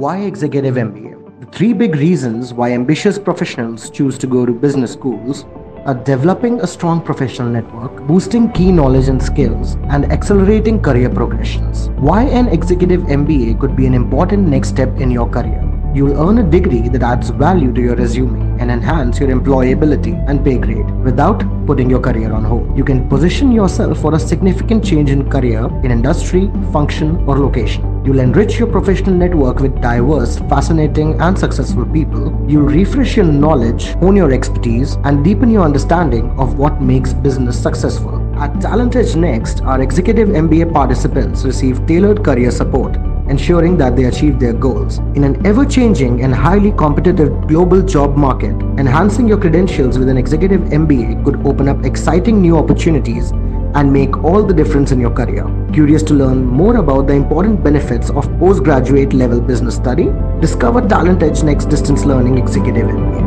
Why Executive MBA? The three big reasons why ambitious professionals choose to go to business schools are developing a strong professional network, boosting key knowledge and skills, and accelerating career progressions. Why an executive MBA could be an important next step in your career. You will earn a degree that adds value to your resume and enhance your employability and pay grade without putting your career on hold. You can position yourself for a significant change in career in industry, function, or location. You'll enrich your professional network with diverse, fascinating, and successful people. You'll refresh your knowledge, hone your expertise, and deepen your understanding of what makes business successful. At Talent Edge Next, our executive MBA participants receive tailored career support ensuring that they achieve their goals. In an ever changing and highly competitive global job market, enhancing your credentials with an executive MBA could open up exciting new opportunities and make all the difference in your career. Curious to learn more about the important benefits of postgraduate level business study? Discover Talent Edge Next Distance Learning Executive MBA.